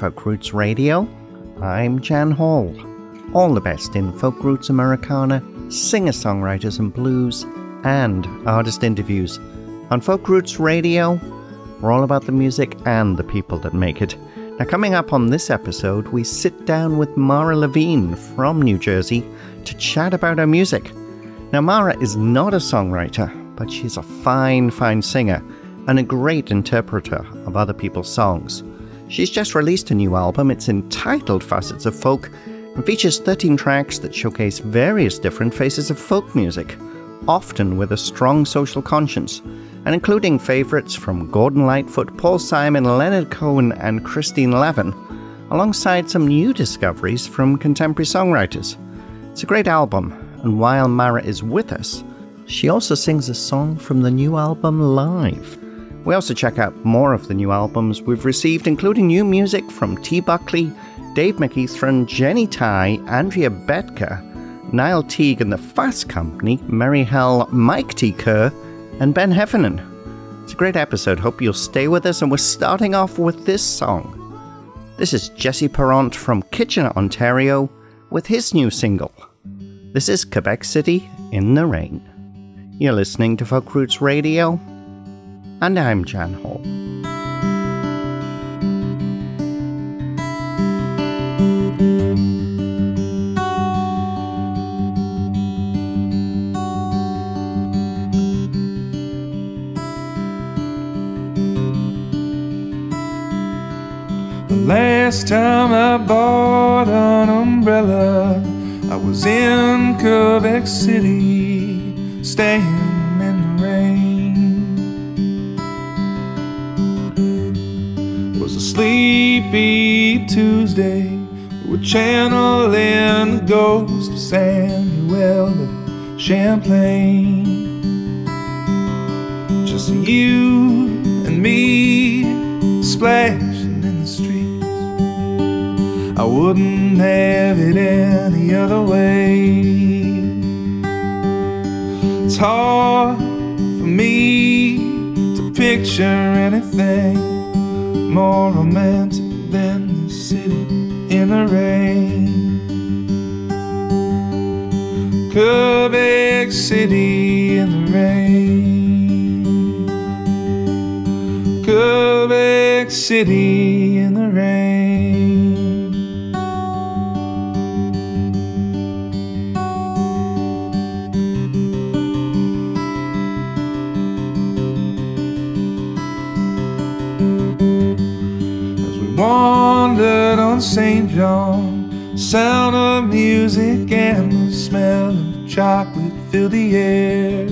Folk Roots Radio. I'm Jan Hall. All the best in folk roots Americana, singer songwriters and blues, and artist interviews. On Folk Roots Radio, we're all about the music and the people that make it. Now, coming up on this episode, we sit down with Mara Levine from New Jersey to chat about her music. Now, Mara is not a songwriter, but she's a fine, fine singer and a great interpreter of other people's songs. She's just released a new album. It's entitled Facets of Folk and features 13 tracks that showcase various different faces of folk music, often with a strong social conscience, and including favourites from Gordon Lightfoot, Paul Simon, Leonard Cohen, and Christine Lavin, alongside some new discoveries from contemporary songwriters. It's a great album, and while Mara is with us, she also sings a song from the new album live. We also check out more of the new albums we've received, including new music from T. Buckley, Dave McEachran, Jenie Thai, Andrea Bettger, Niall Teague and the Fast Company, Mary Hell, Mike T. Kerr, and Ben Heffernan. It's a great episode. Hope you'll stay with us, and we're starting off with this song. This is Jesse Parent from Kitchener, Ontario, with his new single. This is Quebec City in the Rain. You're listening to Folk Roots Radio, and I'm Jan Hall. The last time I bought an umbrella, I was in Quebec City, staying channeling the ghost of Samuel de Champlain. Just you and me splashing in the streets. I wouldn't have it any other way. It's hard for me to picture anything more romantic than this city in the rain. City in the rain. As we wandered on St. John, sound of music and the smell of chocolate filled the air.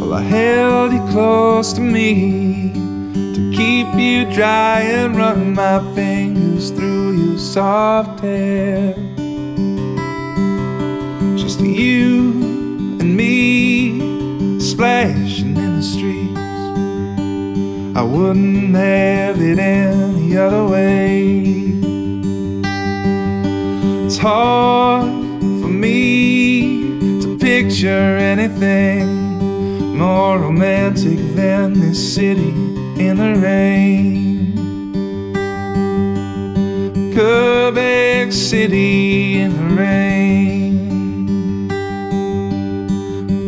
Well, I held close to me to keep you dry and run my fingers through your soft hair. Just you and me splashing in the streets. I wouldn't have it any other way. It's hard for me to picture anything more romantic than this city in the rain. Quebec City in the rain.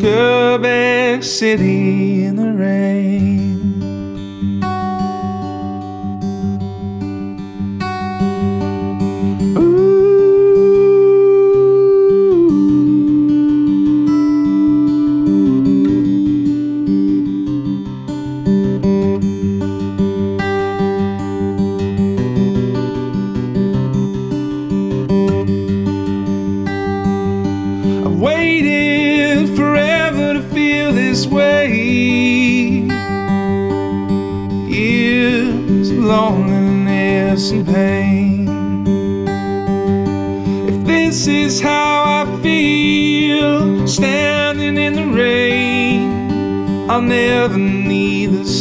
Quebec City in the rain.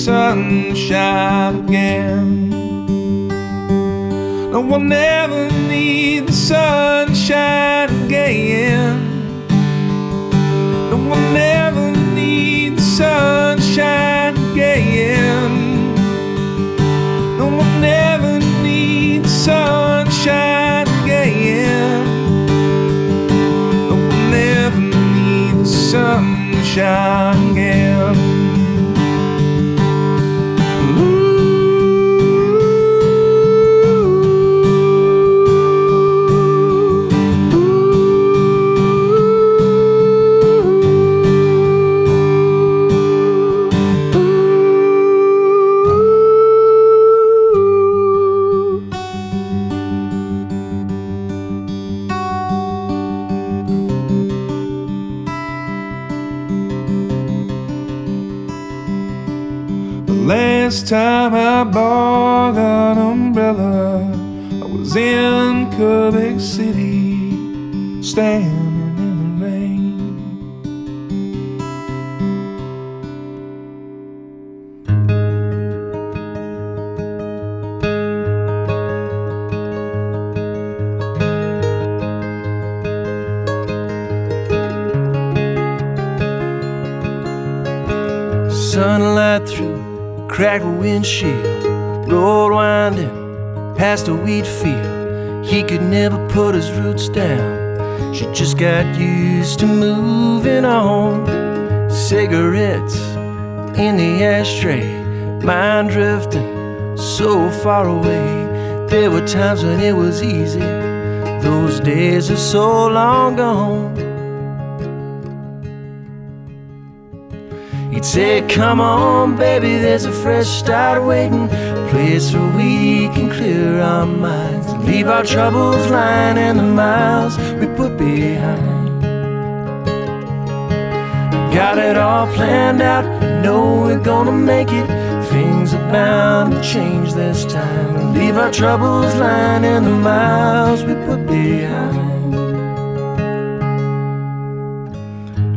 sunshine again. No, we'll never need the sunshine again. No, we'll never need the sunshine again. No, we'll never need the sunshine again. No, we'll never need the sunshine again. Time I got used to moving on. Cigarettes in the ashtray, mind drifting so far away. There were times when it was easy, those days are so long gone. He'd say, Come on, baby, there's a fresh start waiting. A place where we can clear our minds. Leave our troubles lying in the miles put behind. Got it all planned out, know we're gonna make it. Things are bound to change this time. Leave our troubles lying in the miles we put behind.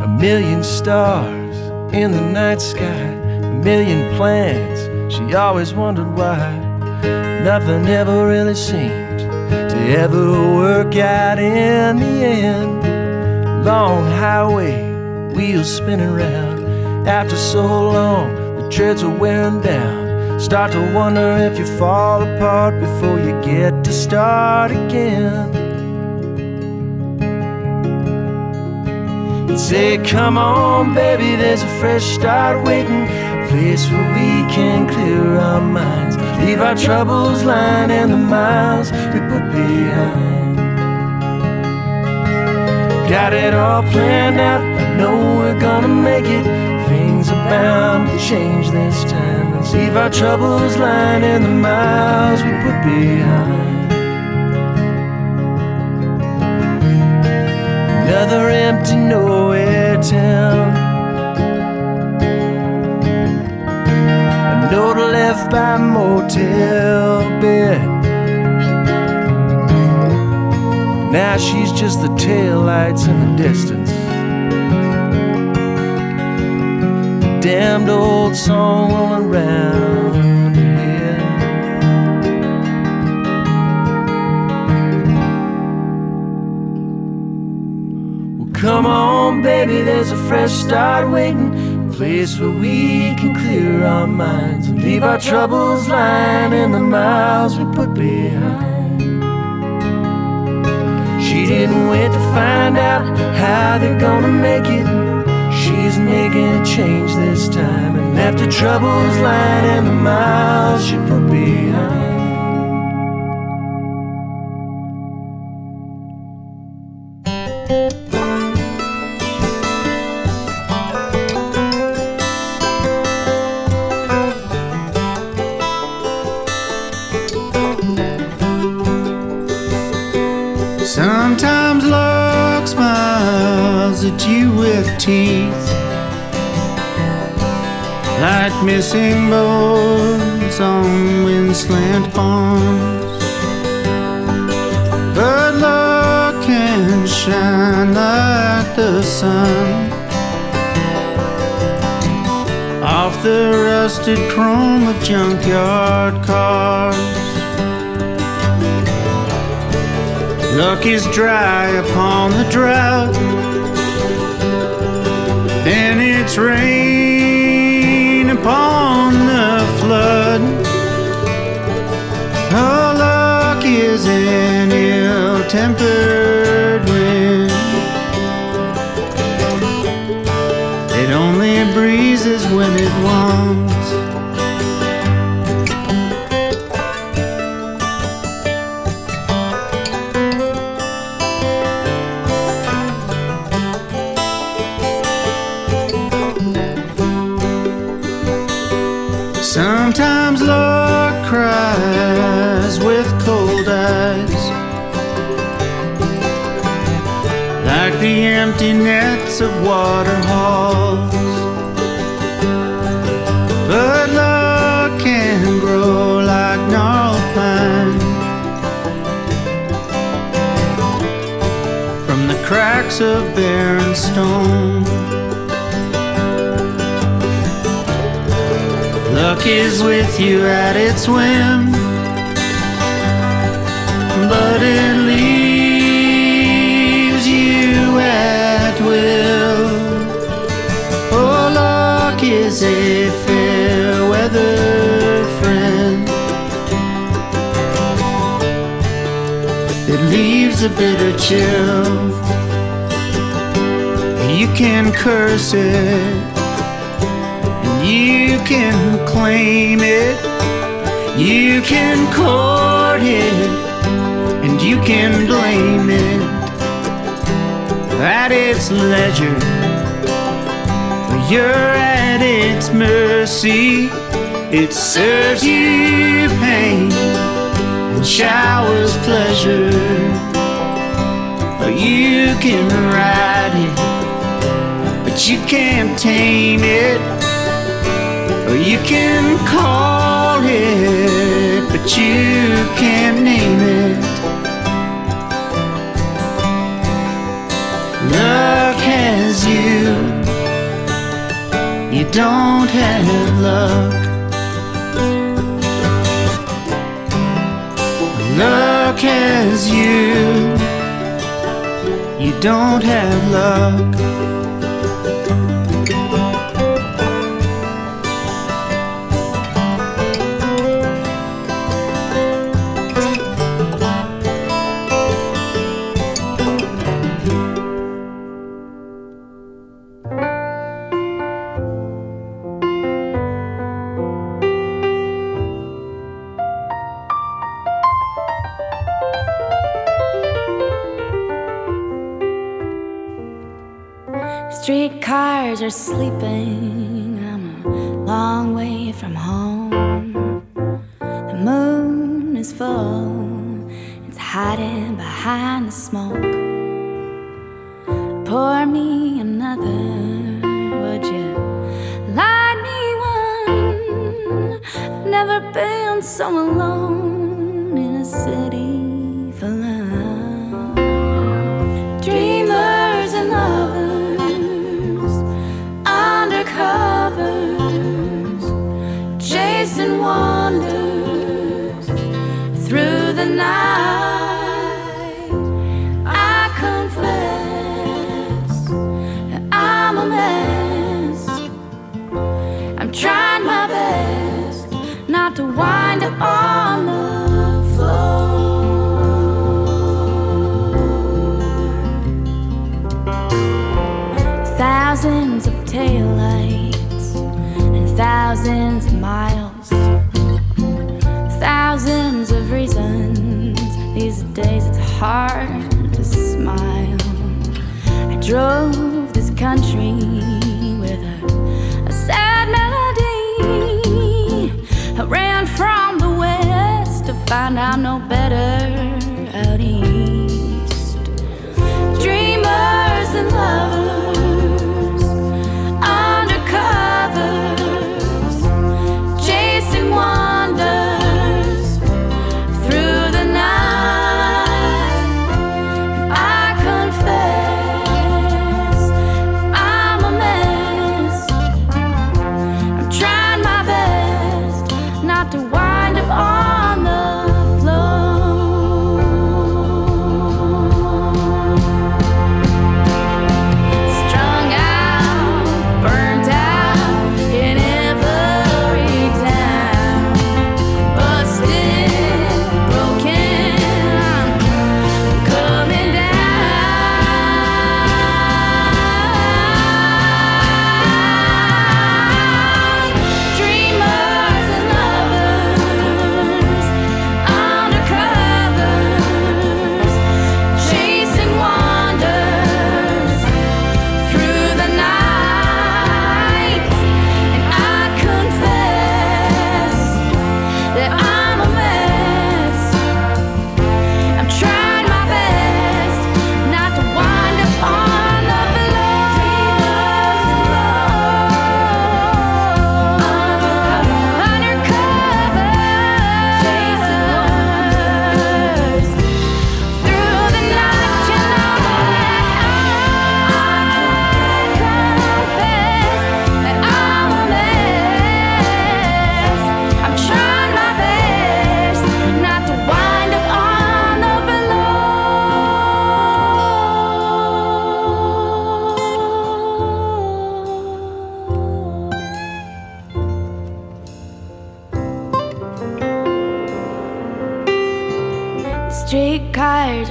A million stars in the night sky, a million plans. She always wondered why nothing ever really seemed ever work out in the end. Long highway, wheels spinning round. After so long, the treads are wearing down. Start to wonder if you fall apart before you get to start again. Say, come on, baby, there's a fresh start waiting. A place where we can clear our minds. Leave our troubles lying in the miles we put behind. Got it all planned out, I know we're gonna make it. Things are bound to change this time. Let's leave our troubles lying in the miles we put behind. another empty nowhere town. Note left by motel bed. Now she's just the tail lights in the distance. Damned old song rolling around her head. Come on, baby, there's a fresh start waiting. Place where we can clear our minds and leave our troubles lying in the miles we put behind. She didn't wait to find out how they're gonna make it. She's making a change this time and left her troubles lying in the miles she put behind. Teeth like missing bones on windslant ponds. But luck can shine like the sun off the rusted chrome of junkyard cars. Luck is dry upon the drought, rain upon the flood. Oh, luck is an ill-tempered wind. Water halls. But luck can grow like gnarled pine from the cracks of barren stone. Luck is with you at its whim, but it leaves a bitter chill. You can curse it and you can claim it, you can court it, and you can blame it at its leisure. You're at its mercy, it serves you pain and showers pleasure. You can ride it, but you can't tame it. Or you can call it, but you can't name it. Luck has you, you don't have luck. Luck has you, you don't have luck. Sleeping.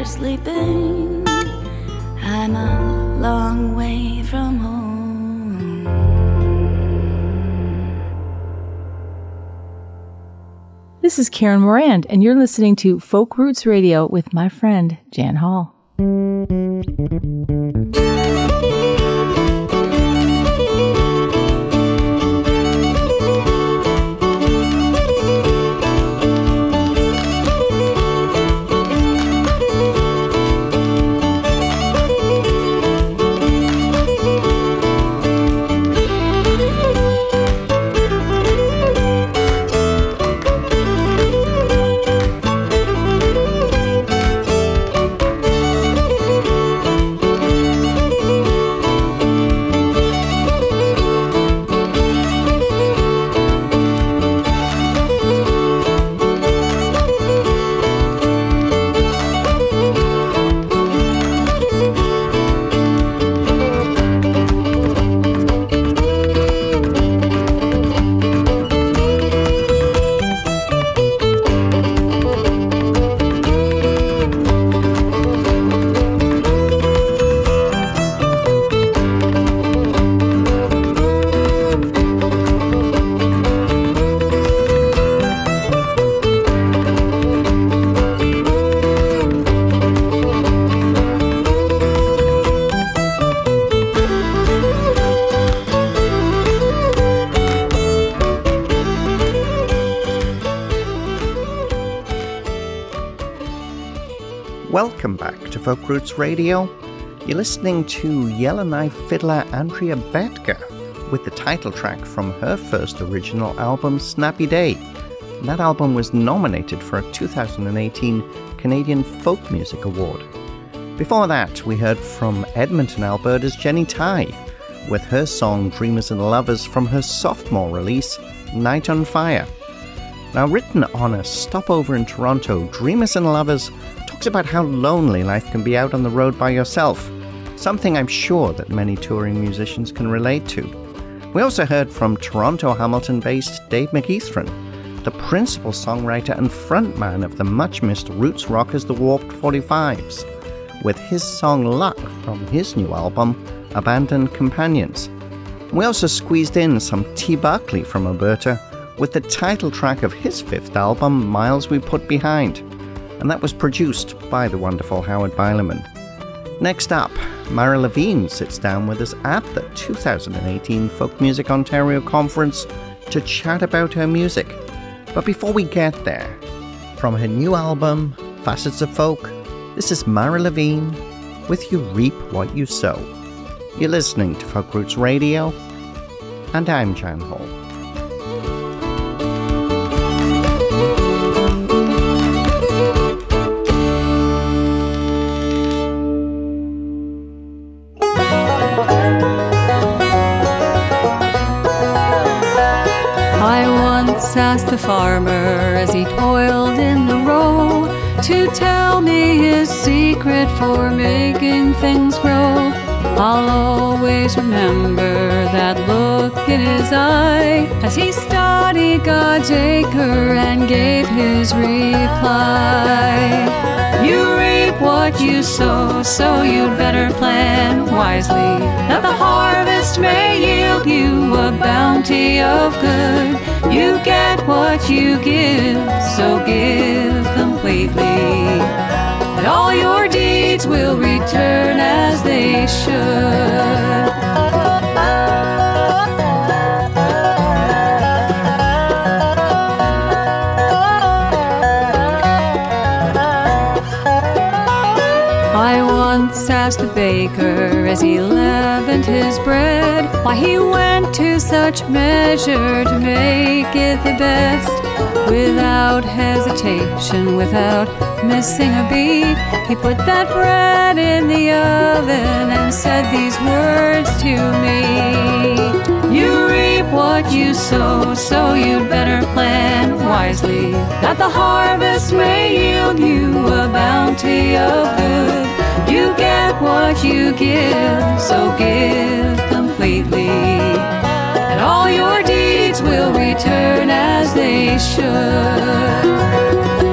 Sleeping. I'm a long way from home. This is Karen Morand, and you're listening to Folk Roots Radio with my friend Jan Hall. Welcome back to Folk Roots Radio. You're listening to Yellowknife fiddler Andrea Bettger with the title track from her first original album, Snappy Day. That album was nominated for a 2018 Canadian Folk Music Award. Before that, we heard from Edmonton, Alberta's Jenie Thai with her song Dreamers and Lovers from her sophomore release, Night on Fire. Now, written on a stopover in Toronto, Dreamers and Lovers talks about how lonely life can be out on the road by yourself, something I'm sure that many touring musicians can relate to. We also heard from Toronto Hamilton based Dave McEachran, the principal songwriter and frontman of the much missed roots rockers The Warped 45s, with his song Luck from his new album, Abandoned Companions. We also squeezed in some T. Buckley from Alberta with the title track of his fifth album, Miles We Put Behind and that was produced by the wonderful Howard Bilerman. Next up, Mara Levine sits down with us at the 2018 Folk Music Ontario Conference to chat about her music. But before we get there, from her new album, Facets of Folk, this is Mara Levine with You Reap What You Sow. You're listening to Folk Roots Radio, and I'm Jan Hall. Grow. I'll always remember that look in his eye as he studied God's acre and gave his reply. You reap what you sow, so you'd better plan wisely that the harvest may yield you a bounty of good. You get what you give, so give completely. And all your deeds will return as they should. I once asked the baker as he leavened his bread why he went to such measure to make it the best. Without hesitation, without missing a beat, he put that bread in the oven and said these words to me You reap what you sow, so you'd better plan wisely that the harvest may yield you a bounty of good. You get what you give, so give completely. And all your deeds will return as they should.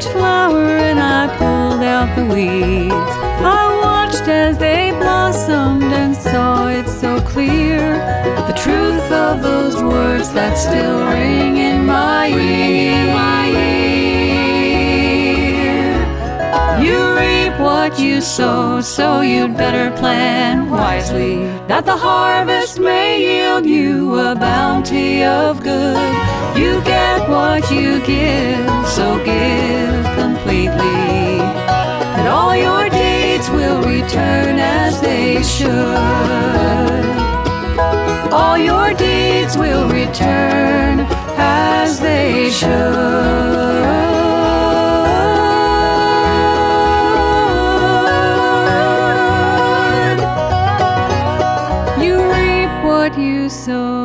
Each flower and I pulled out the weeds. I watched as they blossomed and saw it so clear. The truth of those words that still ring in my ear. What you sow, so you'd better plan wisely that the harvest may yield you a bounty of good. You get what you give, so give completely. And all your deeds will return as they should. All your deeds will return as they should.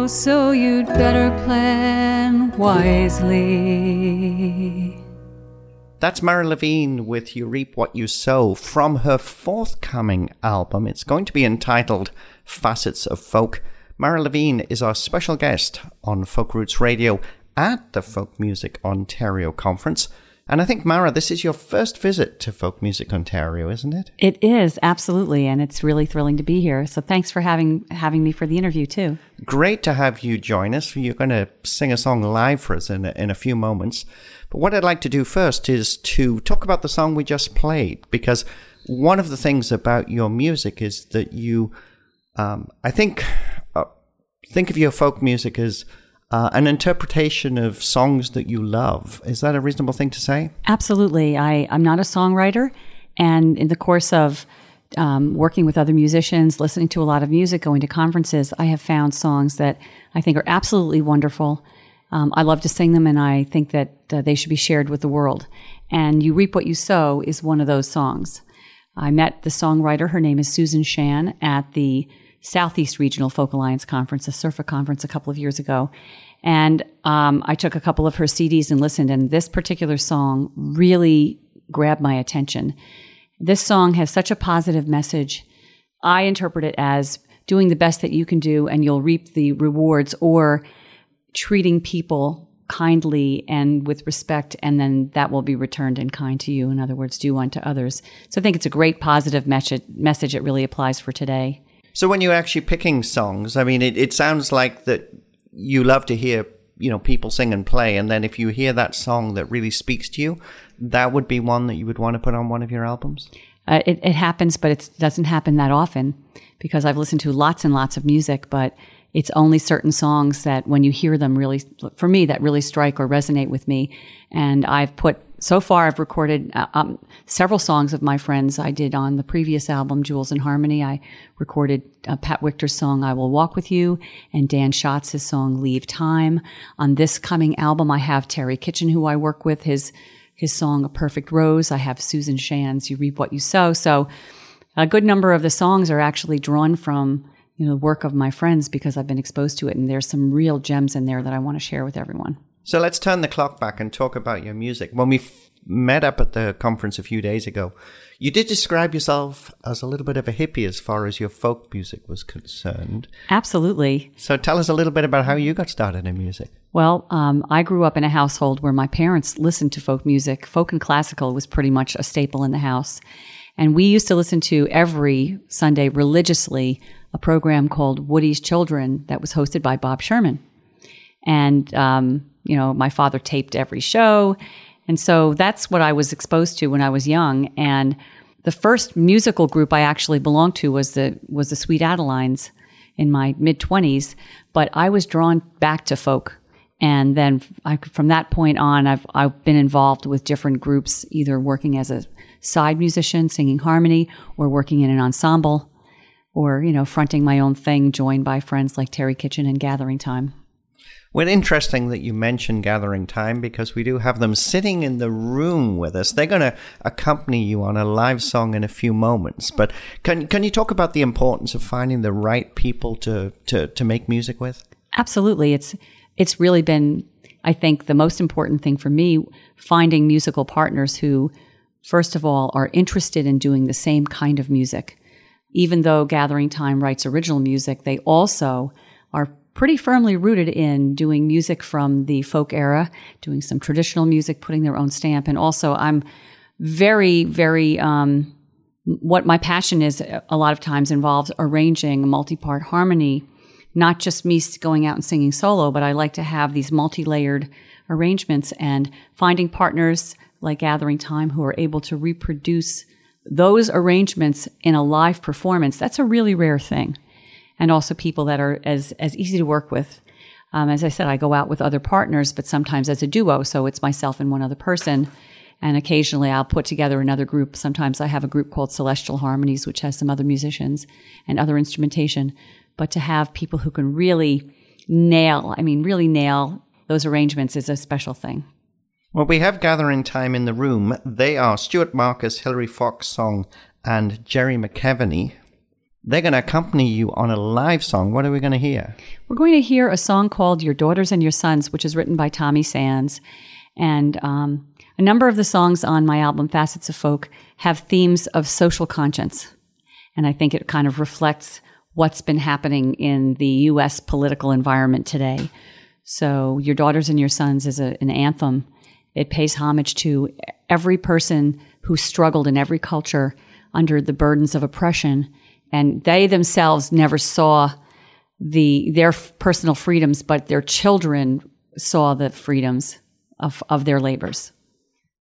So you'd better plan wisely. That's Mara Levine with You Reap What You Sow from her forthcoming album. It's going to be entitled Facets of Folk. Mara Levine is our special guest on Folk Roots Radio at the Folk Music Ontario Conference. And I think, Mara, this is your first visit to Folk Music Ontario, isn't it? It is absolutely, and it's really thrilling to be here. So thanks for having having me for the interview too. Great to have you join us. You're going to sing a song live for us in a, in a few moments. But what I'd like to do first is to talk about the song we just played, because one of the things about your music is that you, um, I think, uh, think of your folk music as uh, an interpretation of songs that you love. Is that a reasonable thing to say? Absolutely. I, I'm not a songwriter, and in the course of um, working with other musicians, listening to a lot of music, going to conferences, I have found songs that I think are absolutely wonderful. Um, I love to sing them, and I think that uh, they should be shared with the world. And You Reap What You Sow is one of those songs. I met the songwriter, her name is Susan Shan, at the Southeast Regional Folk Alliance Conference, a SERFA conference a couple of years ago. And um, I took a couple of her CDs and listened, and this particular song really grabbed my attention. This song has such a positive message. I interpret it as doing the best that you can do, and you'll reap the rewards, or treating people kindly and with respect, and then that will be returned in kind to you. In other words, do unto others. So I think it's a great positive message. Message it really applies for today. So when you're actually picking songs, I mean, it, it sounds like that you love to hear you know people sing and play and then if you hear that song that really speaks to you that would be one that you would want to put on one of your albums Uh, it, it happens, but it doesn't happen that often because I've listened to lots and lots of music, but it's only certain songs that when you hear them really, for me, that really strike or resonate with me. And I've put, so far, I've recorded uh, um, several songs of my friends. I did on the previous album, Jewels in Harmony. I recorded uh, Pat Wictor's song, I Will Walk With You, and Dan Schatz's song, Leave Time. On this coming album, I have Terry Kitchen, who I work with, his his song A Perfect Rose. I have Susan Shan's You Reap What You Sow. So a good number of the songs are actually drawn from you know the work of my friends because I've been exposed to it and there's some real gems in there that I want to share with everyone. So let's turn the clock back and talk about your music. When we f- met up at the conference a few days ago, you did describe yourself as a little bit of a hippie as far as your folk music was concerned. Absolutely. So tell us a little bit about how you got started in music. Well, um, I grew up in a household where my parents listened to folk music. Folk and classical was pretty much a staple in the house. And we used to listen to every Sunday religiously a program called Woody's Children that was hosted by Bob Sherman. And, um, you know, my father taped every show. And so that's what I was exposed to when I was young. And the first musical group I actually belonged to was the, was the Sweet Adelines in my mid 20s. But I was drawn back to folk. And then I, from that point on, I've, I've been involved with different groups, either working as a side musician, singing harmony, or working in an ensemble, or, you know, fronting my own thing, joined by friends like Terry Kitchen and Gathering Time. Well, interesting that you mentioned Gathering Time because we do have them sitting in the room with us. They're going to accompany you on a live song in a few moments. But can can you talk about the importance of finding the right people to to, to make music with? Absolutely. It's it's really been, I think, the most important thing for me, finding musical partners who, first of all, are interested in doing the same kind of music. Even though Gathering Time writes original music, they also pretty firmly rooted in doing music from the folk era, doing some traditional music, putting their own stamp. And also, I'm very, very, um, what my passion is a lot of times involves arranging a multi part harmony, not just me going out and singing solo, but I like to have these multi layered arrangements and finding partners like Gathering Time who are able to reproduce those arrangements in a live performance. That's a really rare thing. And also people that are as, as easy to work with. Um, as I said, I go out with other partners, but sometimes as a duo. So it's myself and one other person. And occasionally I'll put together another group. Sometimes I have a group called Celestial Harmonies, which has some other musicians and other instrumentation. But to have people who can really nail, I mean, really nail those arrangements is a special thing. Well, we have gathering time in the room. They are Stuart Marcus, Hilary Fox Song, and Jerry McKeveny. They're going to accompany you on a live song. What are we going to hear? We're going to hear a song called Your Daughters and Your Sons, which is written by Tommy Sands. And um, a number of the songs on my album, Facets of Folk, have themes of social conscience. And I think it kind of reflects what's been happening in the U.S. political environment today. So, Your Daughters and Your Sons is a, an anthem it pays homage to every person who struggled in every culture under the burdens of oppression, and they themselves never saw the their personal freedoms, but their children saw the freedoms of, of their labors.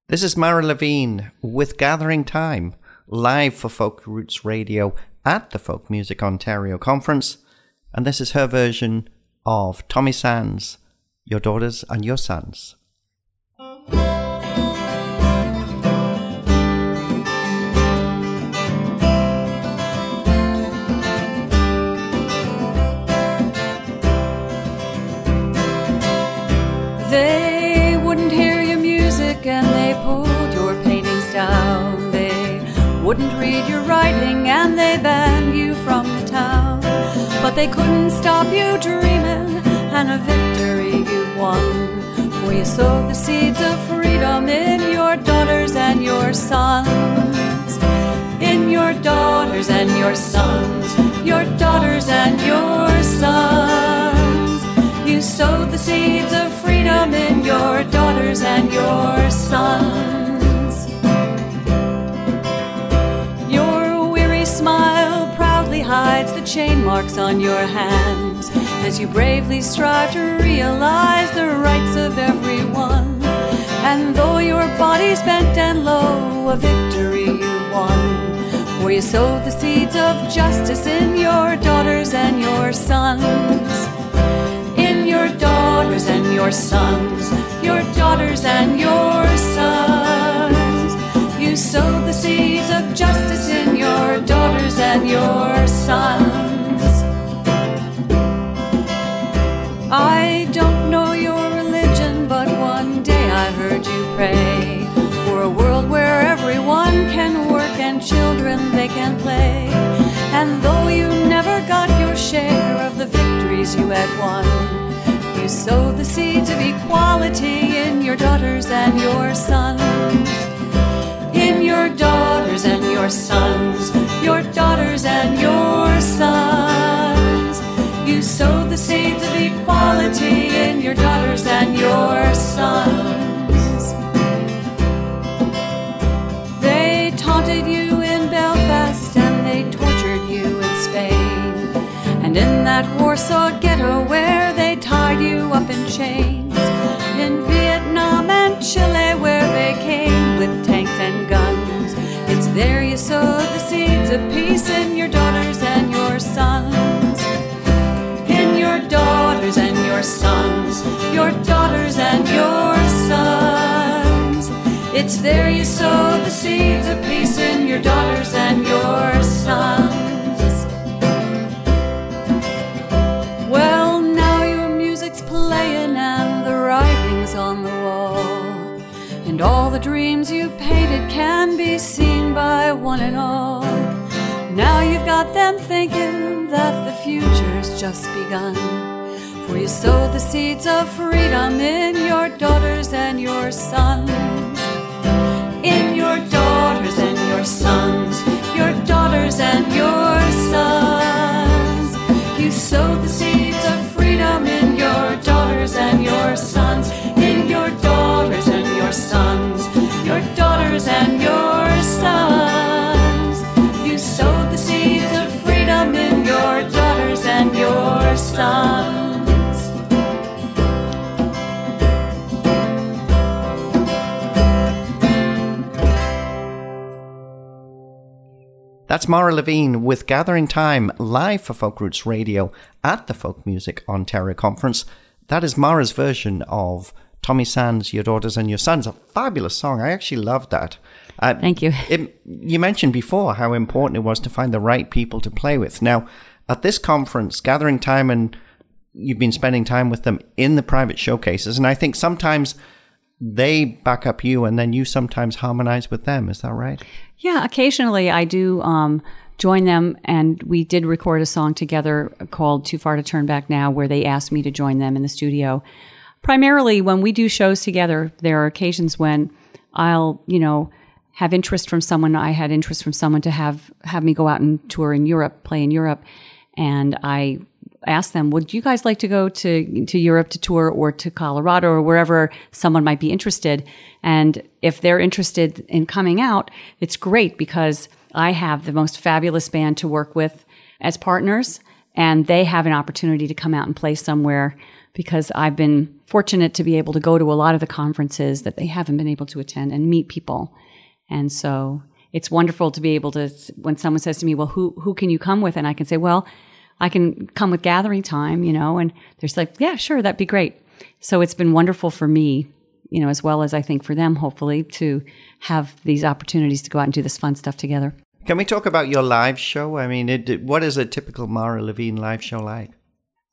This is Mara Levine with Gathering Time, live for Folk Roots Radio at the Folk Music Ontario Conference, and this is her version of Tommy Sands, Your Daughters and Your Sons. Wouldn't read your writing and they banned you from the town. But they couldn't stop you dreaming and a victory you won. For you sowed the seeds of freedom in your daughters and your sons. In your daughters and your sons. Your daughters and your sons. You sowed the seeds of freedom in your daughters and your sons. Chain marks on your hands as you bravely strive to realize the rights of everyone. And though your body's bent and low, a victory you won. For you sowed the seeds of justice in your daughters and your sons. In your daughters and your sons, your daughters and your sons. You sowed the seeds of justice in your daughters and your sons. I don't know your religion, but one day I heard you pray for a world where everyone can work and children they can play. And though you never got your share of the victories you had won, you sowed the seeds of equality in your daughters and your sons. In your daughters and your sons, your daughters and your sons. You sowed the seeds of equality in your daughters and your sons. They taunted you in Belfast and they tortured you in Spain. And in that Warsaw ghetto where they tied you up in chains. In Vietnam and Chile and guns. It's there you sow the seeds of peace in your daughters and your sons In your daughters and your sons, your daughters and your sons. It's there you sow the seeds of peace in your daughters and your sons. All the dreams you painted can be seen by one and all. Now you've got them thinking that the future's just begun. For you sow the seeds of freedom in your daughters and your sons. In your daughters and your sons, your daughters and your sons. You sow the seeds of freedom That's Mara Levine with Gathering Time live for Folk Roots Radio at the Folk Music Ontario Conference. That is Mara's version of Tommy Sands' Your Daughters and Your Sons. A fabulous song. I actually love that. Uh, Thank you. It, you mentioned before how important it was to find the right people to play with. Now, at this conference, Gathering Time, and you've been spending time with them in the private showcases, and I think sometimes they back up you and then you sometimes harmonize with them. Is that right? Yeah, occasionally I do um, join them, and we did record a song together called Too Far to Turn Back Now, where they asked me to join them in the studio. Primarily, when we do shows together, there are occasions when I'll, you know, have interest from someone. I had interest from someone to have have me go out and tour in Europe, play in Europe, and I asked them, "Would you guys like to go to to Europe to tour, or to Colorado, or wherever someone might be interested?" And if they're interested in coming out, it's great because I have the most fabulous band to work with as partners, and they have an opportunity to come out and play somewhere because I've been fortunate to be able to go to a lot of the conferences that they haven't been able to attend and meet people. And so it's wonderful to be able to when someone says to me, "Well, who who can you come with?" and I can say, "Well, I can come with gathering time, you know." And they're like, "Yeah, sure, that'd be great." So it's been wonderful for me, you know, as well as I think for them, hopefully, to have these opportunities to go out and do this fun stuff together. Can we talk about your live show? I mean, it, what is a typical Mara Levine live show like?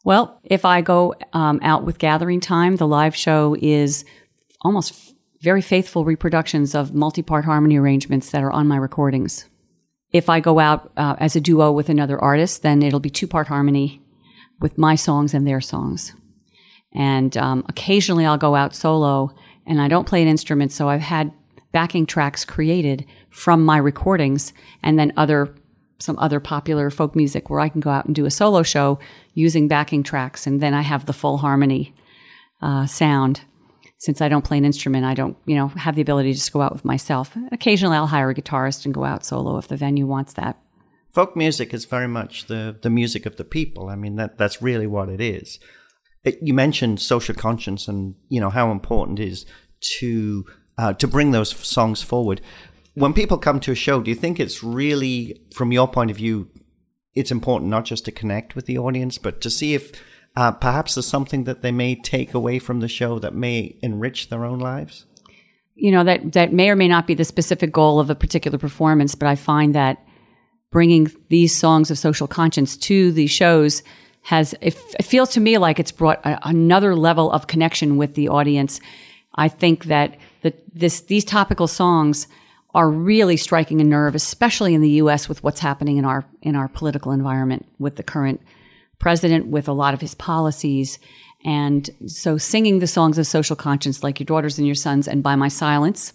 Well, if I go um, out with Gathering Time, the live show is almost f- very faithful reproductions of multi part harmony arrangements that are on my recordings. If I go out uh, as a duo with another artist, then it'll be two part harmony with my songs and their songs. And um, occasionally I'll go out solo and I don't play an instrument, so I've had backing tracks created from my recordings and then other some other popular folk music where I can go out and do a solo show using backing tracks, and then I have the full harmony uh, sound. Since I don't play an instrument, I don't, you know, have the ability to just go out with myself. Occasionally, I'll hire a guitarist and go out solo if the venue wants that. Folk music is very much the, the music of the people. I mean, that that's really what it is. It, you mentioned social conscience and you know how important it is to uh, to bring those songs forward when people come to a show, do you think it's really, from your point of view, it's important not just to connect with the audience, but to see if uh, perhaps there's something that they may take away from the show that may enrich their own lives? You know, that, that may or may not be the specific goal of a particular performance, but I find that bringing these songs of social conscience to the shows has, it, it feels to me like it's brought a, another level of connection with the audience. I think that the, this, these topical songs are really striking a nerve, especially in the U.S. with what's happening in our in our political environment with the current president, with a lot of his policies, and so singing the songs of social conscience, like "Your Daughters and Your Sons" and "By My Silence,"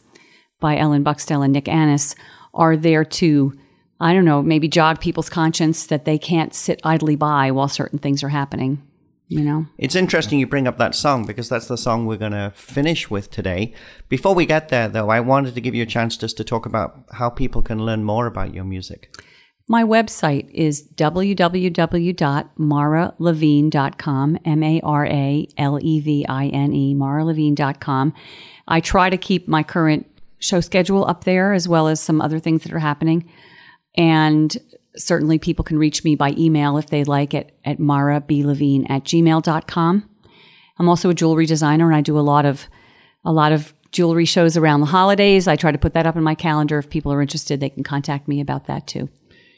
by Ellen Bukstel and Nick Annis, are there to I don't know, maybe jog people's conscience that they can't sit idly by while certain things are happening you know? It's interesting you bring up that song because that's the song we're going to finish with today. Before we get there though i wanted to give you a chance just to talk about how people can learn more about your music my website is www.maralevine.com, M-A-R-A-L-E-V-I-N-E, maralevine.com. I try to keep my current show schedule up there as well as some other things that are happening. And certainly people can reach me by email if they'd like at, at maurablevine at gmail.com. I'm also a jewelry designer and I do a lot of a lot of jewelry shows around the holidays. I try to put that up in my calendar. If people are interested, they can contact me about that too.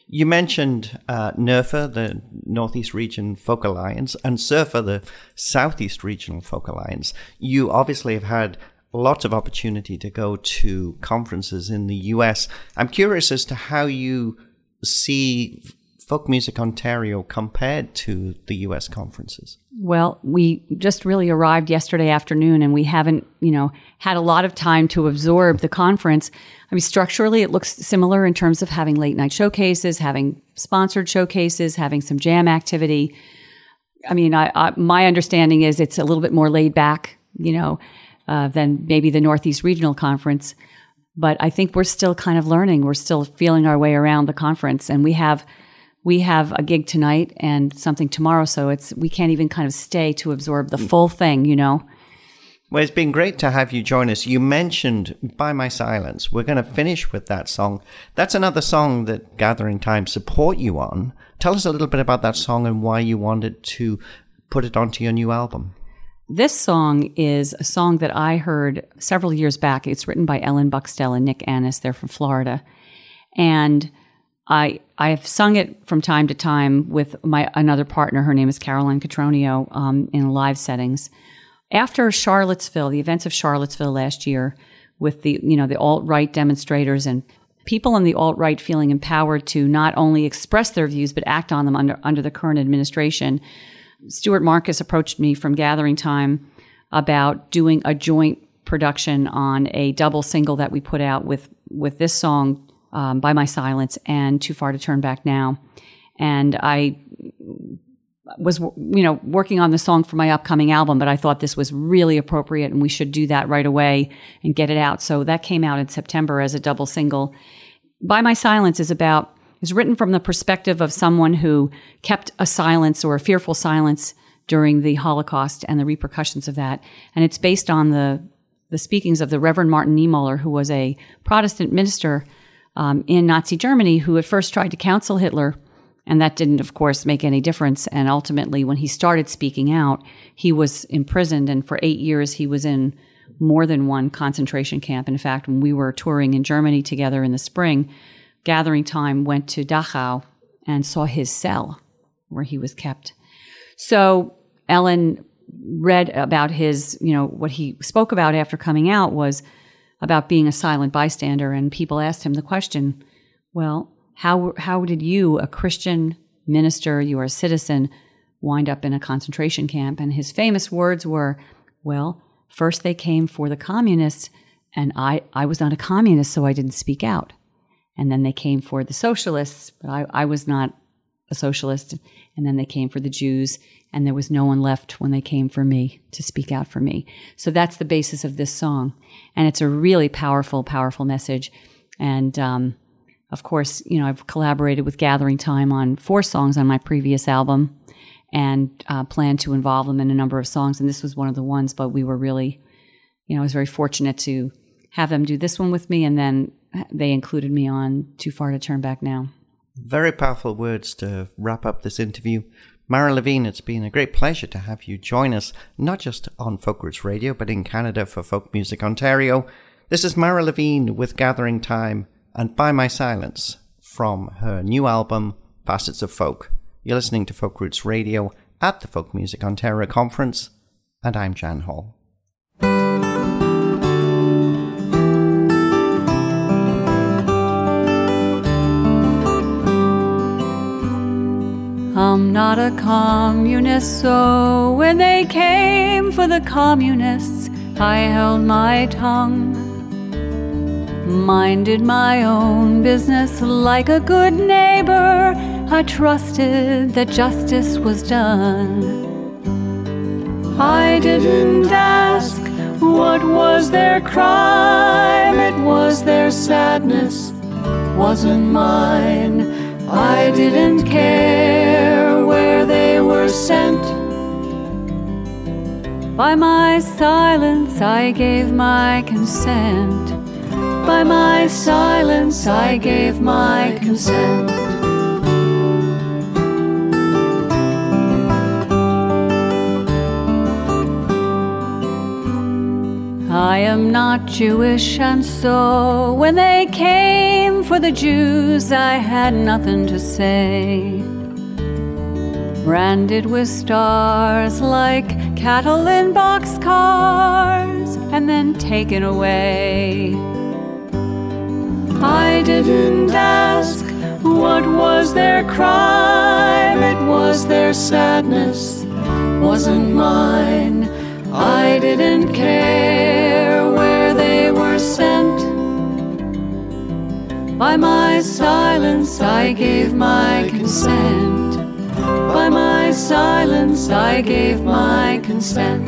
You mentioned uh, NERFA, the Northeast Region Folk Alliance, and SERFA, the Southeast Regional Folk Alliance. You obviously have had lots of opportunity to go to conferences in the US. I'm curious as to how you see Folk Music Ontario compared to the US conferences? Well, we just really arrived yesterday afternoon and we haven't, you know, had a lot of time to absorb the conference. I mean, structurally, it looks similar in terms of having late night showcases, having sponsored showcases, having some jam activity. I mean, I, I, my understanding is it's a little bit more laid back, you know, uh, than maybe the Northeast Regional Conference but I think we're still kind of learning. We're still feeling our way around the conference, and we have we have a gig tonight and something tomorrow. So it's we can't even kind of stay to absorb the mm. full thing, you know. Well, it's been great to have you join us. You mentioned By My Silence. We're going to finish with that song. That's another song that Gathering Time support you on. Tell us a little bit about that song and why you wanted to put it onto your new album. This song is a song that I heard several years back. It's written by Ellen Bukstel and Nick Annis. They're from Florida. And I I've sung it from time to time with my another partner. Her name is Caroline Catronio um, in live settings. After Charlottesville, the events of Charlottesville last year, with the you know the alt right demonstrators and people in the alt right feeling empowered to not only express their views but act on them under under the current administration, Stuart Marcus approached me from Gathering Time about doing a joint production on a double single that we put out with with this song um, by my silence and too far to turn back now. And i was you know working on the song for my upcoming album but i thought this was really appropriate and we should do that right away and get it out. So that came out in september as a double single. By my silence is about is written from the perspective of someone who kept a silence or a fearful silence during the holocaust and the repercussions of that. And it's based on the the speakings of the reverend martin niemöller who was a protestant minister um, in Nazi Germany who at first tried to counsel Hitler. And that didn't, of course, make any difference. And ultimately, when he started speaking out, he was imprisoned. And for eight years, he was in more than one concentration camp. In fact, when we were touring in Germany together in the spring, gathering time went to Dachau and saw his cell where he was kept. So Ellen read about his, you know, what he spoke about after coming out was about being a silent bystander, and people asked him the question, well, how, how did you, a Christian minister, you are a citizen, wind up in a concentration camp? And his famous words were, well, first they came for the communists, and I, I was not a communist, so I didn't speak out. And then they came for the socialists, but I, I was not a socialist. And then they came for the Jews, and there was no one left when they came for me to speak out for me. So that's the basis of this song. And it's a really powerful, powerful message. And um, of course, you know, I've collaborated with Gathering Time on four songs on my previous album and uh, plan to involve them in a number of songs. And this was one of the ones, but we were really, you know, I was very fortunate to have them do this one with me. And then they included me on Too Far to Turn Back Now. Very powerful words to wrap up this interview. Mara Levine, it's been a great pleasure to have you join us, not just on Folk Roots Radio, but in Canada for Folk Music Ontario. This is Mara Levine with Gathering Time and By My Silence from her new album, Facets of Folk. You're listening to Folk Roots Radio at the Folk Music Ontario Conference, and I'm Jan Hall. I'm not a communist, so when they came for the communists, I held my tongue. Minded my own business like a good neighbor, I trusted that justice was done. I didn't ask what was their crime, it was their sadness, wasn't mine. I didn't care where they were sent. By my silence, I gave my consent. By my silence, I gave my consent. I am not Jewish, and so when they came for the Jews, I had nothing to say. Branded with stars like cattle in boxcars, and then taken away. I didn't ask what was their crime, it was their sadness, wasn't mine. I didn't care where they were sent. By my silence, I gave my consent. By my silence, I gave my consent.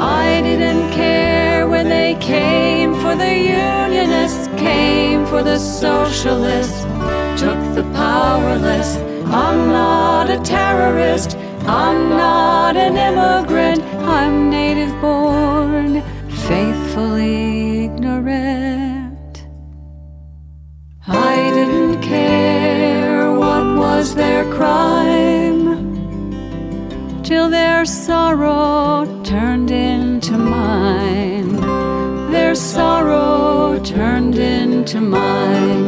I didn't care when they came for the Unionists, came for the Socialists, took the powerless. I'm not a terrorist. I'm not an immigrant, I'm native born, faithfully ignorant. I didn't care what was their crime till their sorrow turned into mine. Their sorrow turned into mine.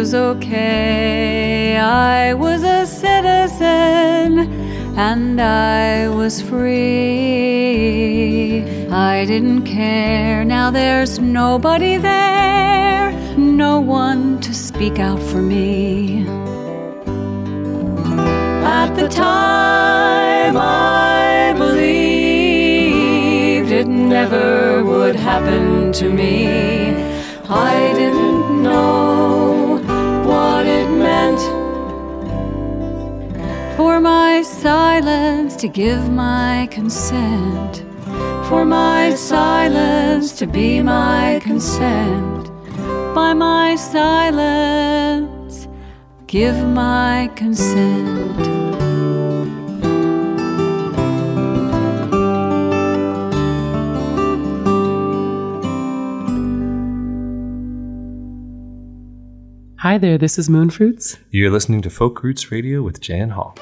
Was okay, I was a citizen, and I was free. I didn't care, now there's nobody there, no one to speak out for me. At the time, I believed it never would happen to me. I didn't know for my silence to give my consent, for my silence to be my consent, by my silence, give my consent. Hi there, this is Moonfruits. You're listening to Folk Roots Radio with Jan Hall.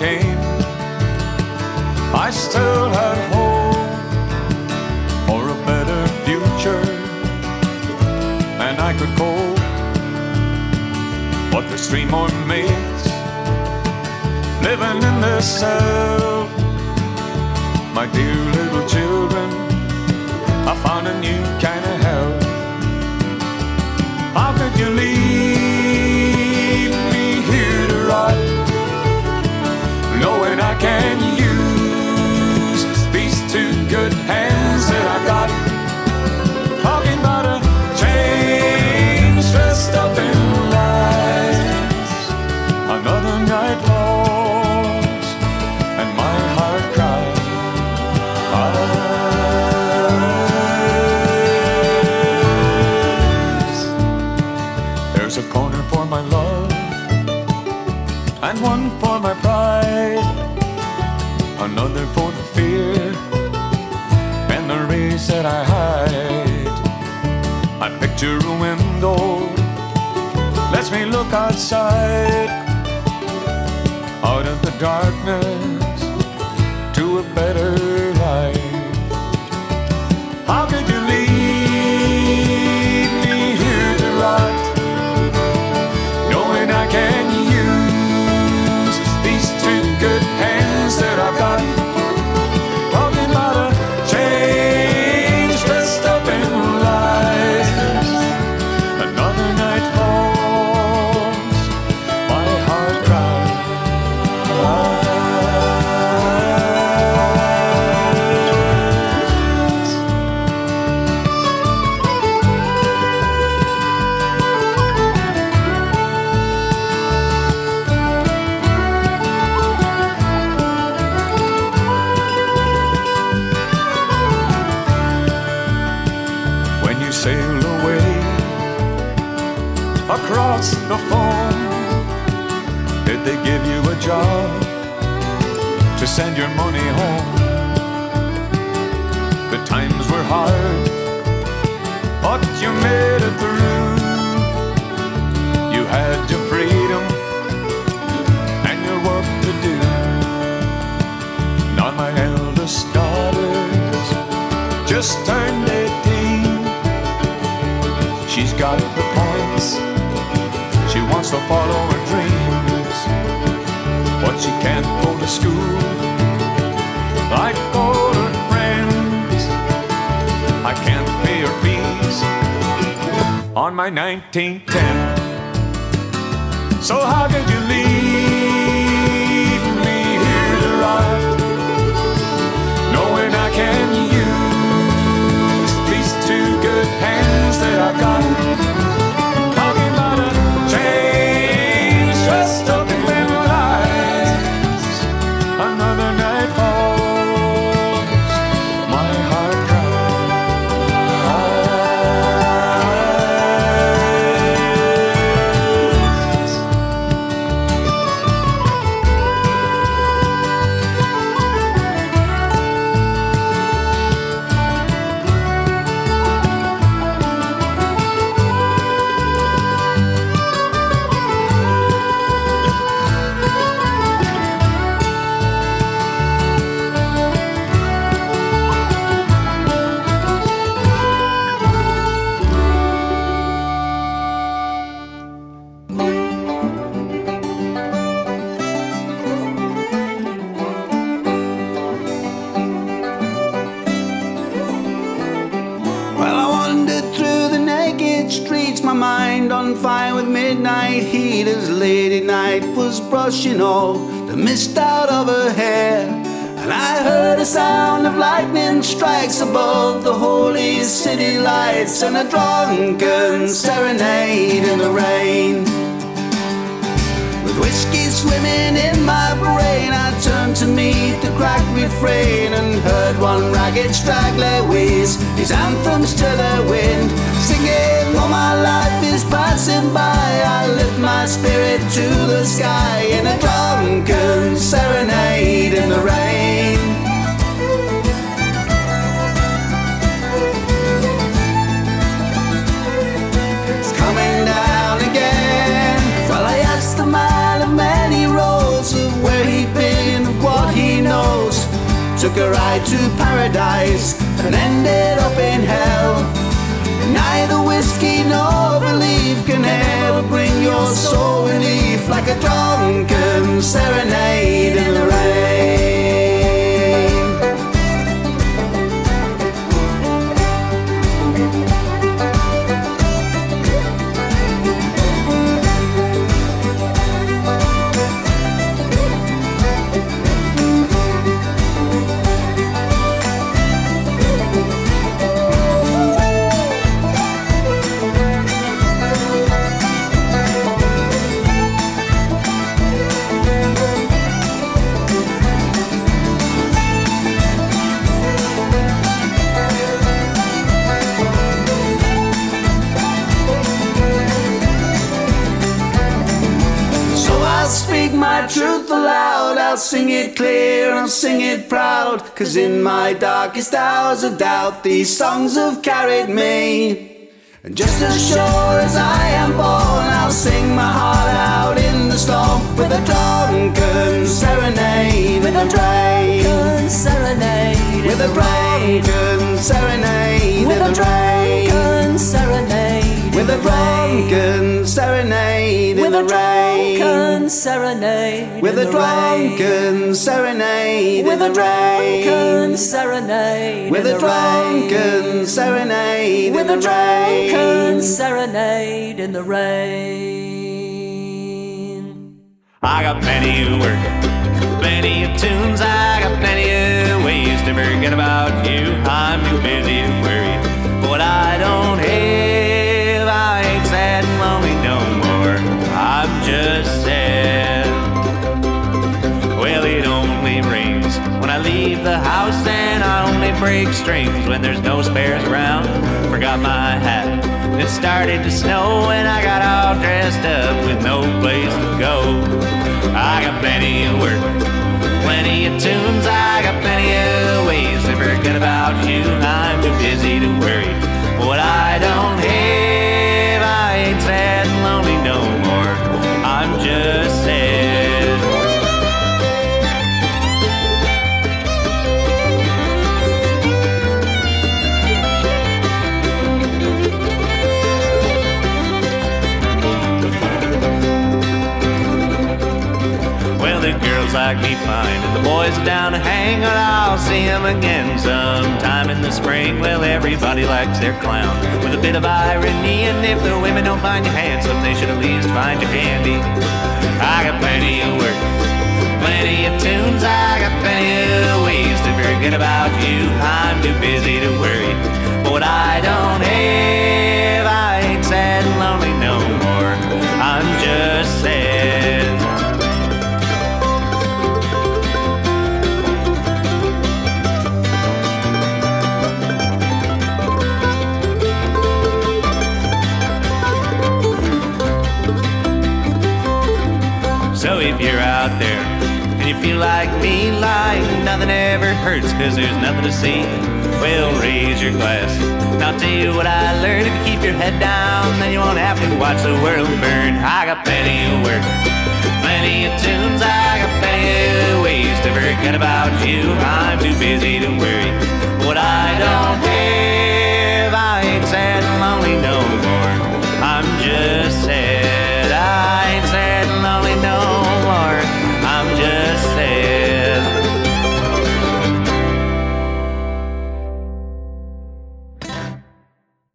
Came, a better job to send your money home? The times were hard, but you made it through. You had your freedom and your work to do. Now my eldest daughters just turned 18. She's got the points. She wants to follow her dreams, can't go to school like older friends. I can't pay your fees on my 1910. So how could you leave Took a ride to paradise and ended up in hell. Neither whiskey nor belief can ever bring your soul relief like a drunken serenade in the rain. Aloud, I'll sing it clear, I'll sing it proud. Cause in my darkest hours of doubt, these songs have carried me. And just as sure as I am born, I'll sing my heart out in the storm with a drunken serenade with a drunken serenade with a drunken serenade with a drunken serenade with a drunken serenade in with a drunken serenade with a drunken serenade with a drunken serenade with a drunken serenade with a drunken serenade in the rain. I got plenty of work, plenty of tunes. I got plenty of ways to forget about you. Strings when there's no spares around. Forgot my hat. It started to snow, and I got all dressed up with no place to go. I got plenty of work, plenty of tunes. I got plenty of ways to forget about you. I'm too busy to worry. What I don't have, like me fine. And the boys are down to hang, but I'll see 'em again sometime in the spring. Well, everybody likes their clown with a bit of irony. And if the women don't find you handsome, they should at least find you handy. I got plenty of work, plenty of tunes. I got plenty of ways to forget about you. I'm too busy to worry. But what I don't have, you're out there and you feel like me, like nothing ever hurts cause there's nothing to see, well, raise your glass. And I'll tell you what I learned. If you keep your head down, then you won't have to watch the world burn. I got plenty of work, plenty of tunes. I got plenty of ways to forget about you. I'm too busy to worry. What I don't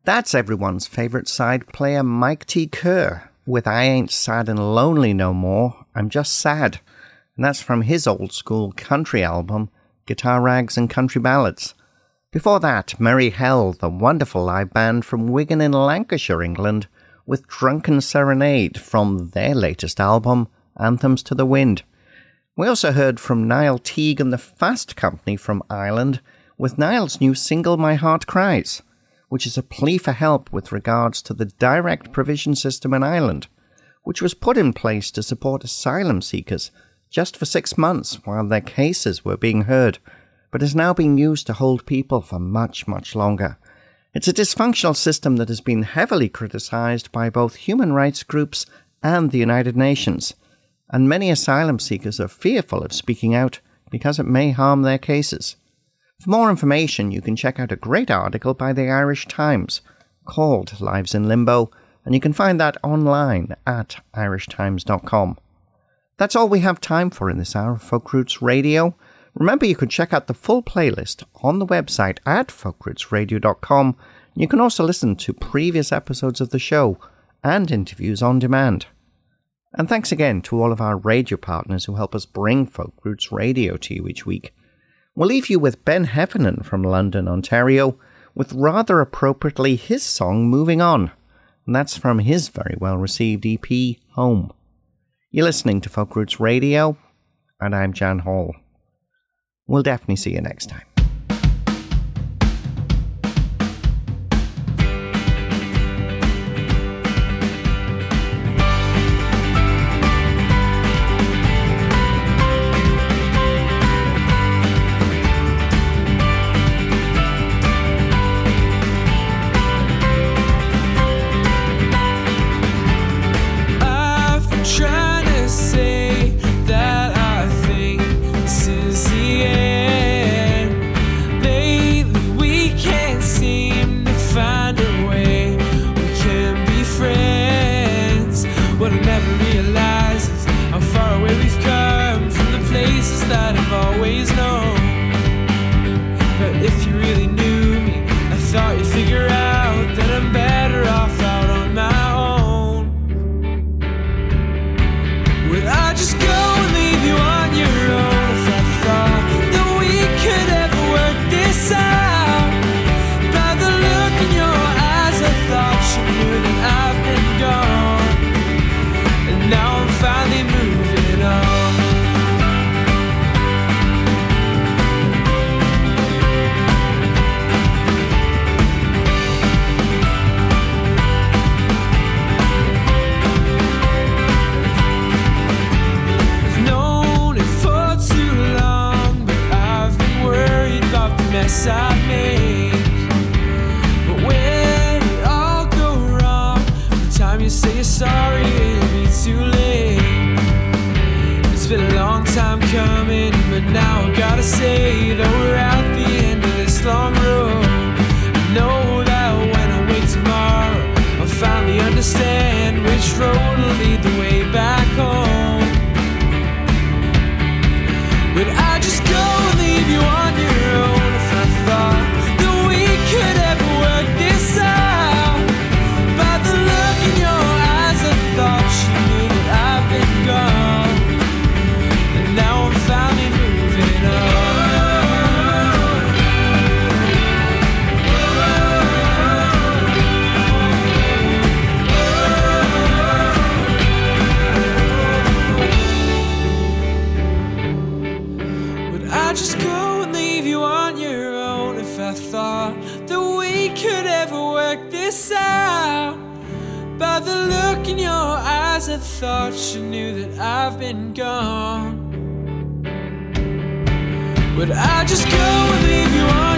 That's everyone's favourite side player, Mike T. Kerr, with I Ain't Sad and Lonely No More, I'm Just Sad. And that's from his old school country album, Guitar Rags and Country Ballads. Before that, Merry Hell, the wonderful live band from Wigan in Lancashire, England, with Drunken Serenade from their latest album, Anthems to the Wind. We also heard from Niall Teague and the Fast Company from Ireland with Niall's new single My Heart Cries, which is a plea for help with regards to the direct provision system in Ireland, which was put in place to support asylum seekers just for six months while their cases were being heard, but is now being used to hold people for much, much longer. It's a dysfunctional system that has been heavily criticized by both human rights groups and the United Nations, and many asylum seekers are fearful of speaking out because it may harm their cases. For more information, you can check out a great article by the Irish Times called Lives in Limbo, and you can find that online at irishtimes.com. That's all we have time for in this hour of Folk Roots Radio. Remember, you can check out the full playlist on the website at folkrootsradio.com. You can also listen to previous episodes of the show and interviews on demand. And thanks again to all of our radio partners who help us bring Folk Roots Radio to you each week. We'll leave you with Ben Heffernan from London, Ontario, with rather appropriately his song Moving On. And that's from his very well received EP, Home. You're listening to Folk Roots Radio, and I'm Jan Hall. We'll definitely see you next time. About the Would I just go and leave you on